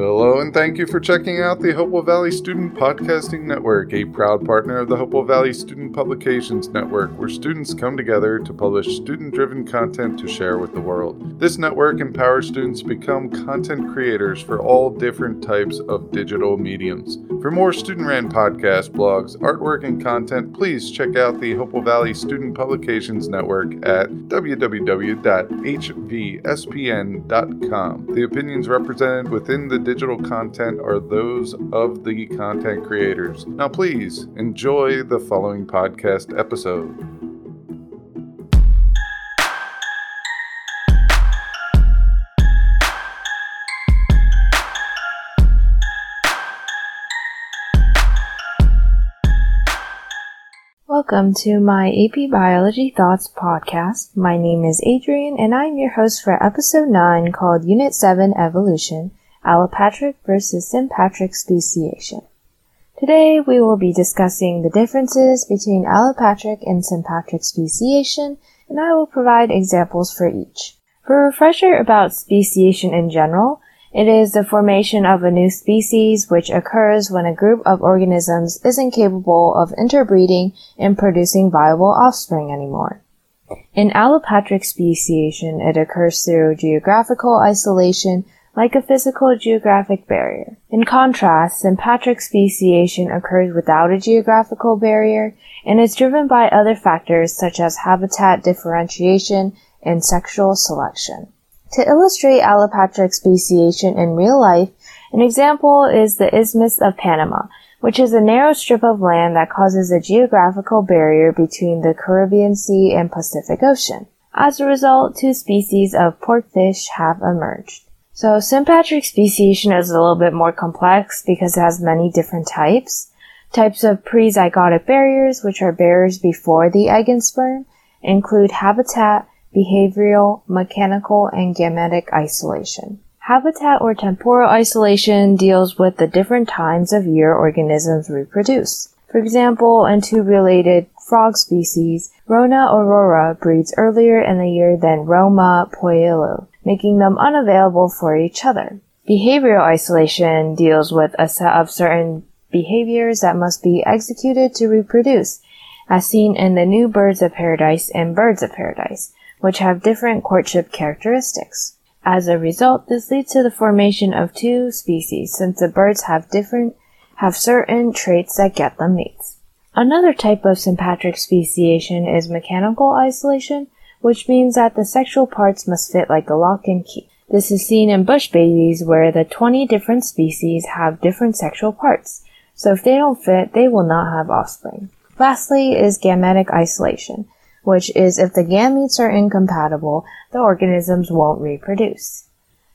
Hello, and thank you for checking out the Hopewell Valley Student Podcasting Network, a proud partner of the Hopewell Valley Student Publications Network, where students come together to publish student driven content to share with the world. This network empowers students to become content creators for all different types of digital mediums. For more student ran podcasts, blogs, artwork, and content, please check out the Hopewell Valley Student Publications Network at www.hvspn.com. The opinions represented within the digital content are those of the content creators. Now, please enjoy the following podcast episode. Welcome to my AP Biology Thoughts podcast. My name is Adrian and I'm your host for episode 9 called Unit 7 Evolution allopatric versus sympatric speciation. Today we will be discussing the differences between allopatric and sympatric speciation, and I will provide examples for each. For a refresher about speciation in general, it is the formation of a new species which occurs when a group of organisms isn't capable of interbreeding and producing viable offspring anymore. In allopatric speciation, it occurs through geographical isolation like a physical geographic barrier. In contrast, sympatric speciation occurs without a geographical barrier and is driven by other factors such as habitat differentiation and sexual selection. To illustrate allopatric speciation in real life, an example is the Isthmus of Panama, which is a narrow strip of land that causes a geographical barrier between the Caribbean Sea and Pacific Ocean. As a result, two species of porkfish have emerged. So sympatric speciation is a little bit more complex because it has many different types. Types of prezygotic barriers, which are barriers before the egg and sperm, include habitat, behavioral, mechanical, and gametic isolation. Habitat or temporal isolation deals with the different times of year organisms reproduce. For example, in two related frog species, Rana aurora breeds earlier in the year than Rana boylii making them unavailable for each other. Behavioral isolation deals with a set of certain behaviors that must be executed to reproduce, as seen in the new birds of paradise and birds of paradise, which have different courtship characteristics. As a result, this leads to the formation of two species, since the birds have different, have certain traits that get them mates. Another type of sympatric speciation is mechanical isolation, which means that the sexual parts must fit like a lock and key. This is seen in bush babies where the 20 different species have different sexual parts, so if they don't fit, they will not have offspring. Lastly is gametic isolation, which is if the gametes are incompatible, the organisms won't reproduce.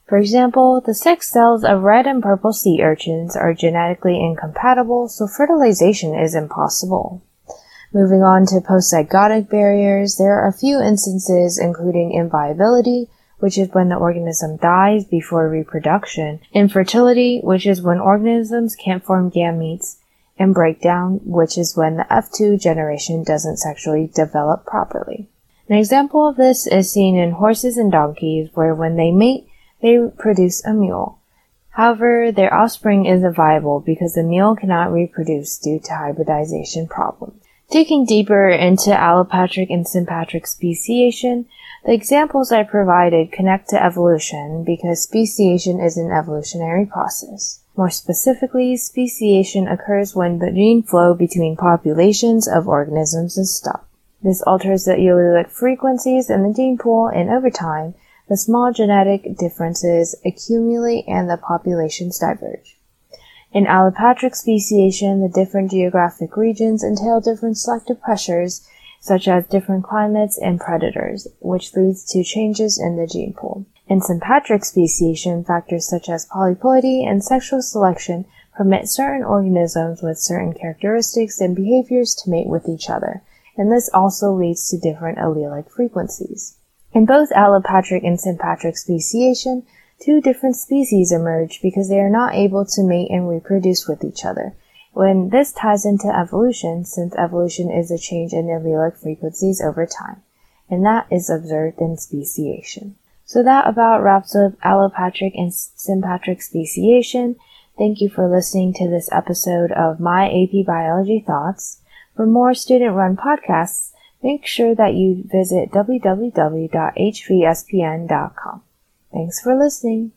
For example, the sex cells of red and purple sea urchins are genetically incompatible, so fertilization is impossible. Moving on to postzygotic barriers, there are a few instances including inviability, which is when the organism dies before reproduction, infertility, which is when organisms can't form gametes, and breakdown, which is when the F2 generation doesn't sexually develop properly. An example of this is seen in horses and donkeys, where when they mate, they produce a mule. However, their offspring isn't viable because the mule cannot reproduce due to hybridization problems. Digging deeper into allopatric and sympatric speciation, the examples I provided connect to evolution because speciation is an evolutionary process. More specifically, speciation occurs when the gene flow between populations of organisms is stopped. This alters the allelic frequencies in the gene pool and over time, the small genetic differences accumulate and the populations diverge. In allopatric speciation, the different geographic regions entail different selective pressures, such as different climates and predators, which leads to changes in the gene pool. In sympatric speciation, factors such as polyploidy and sexual selection permit certain organisms with certain characteristics and behaviors to mate with each other, and this also leads to different allelic frequencies. In both allopatric and sympatric speciation, two different species emerge because they are not able to mate and reproduce with each other. When this ties into evolution, since evolution is a change in allelic frequencies over time, and that is observed in speciation. So that about wraps up allopatric and sympatric speciation. Thank you for listening to this episode of My AP Biology Thoughts. For more student run podcasts, make sure that you visit www.hvspn.com. Thanks for listening.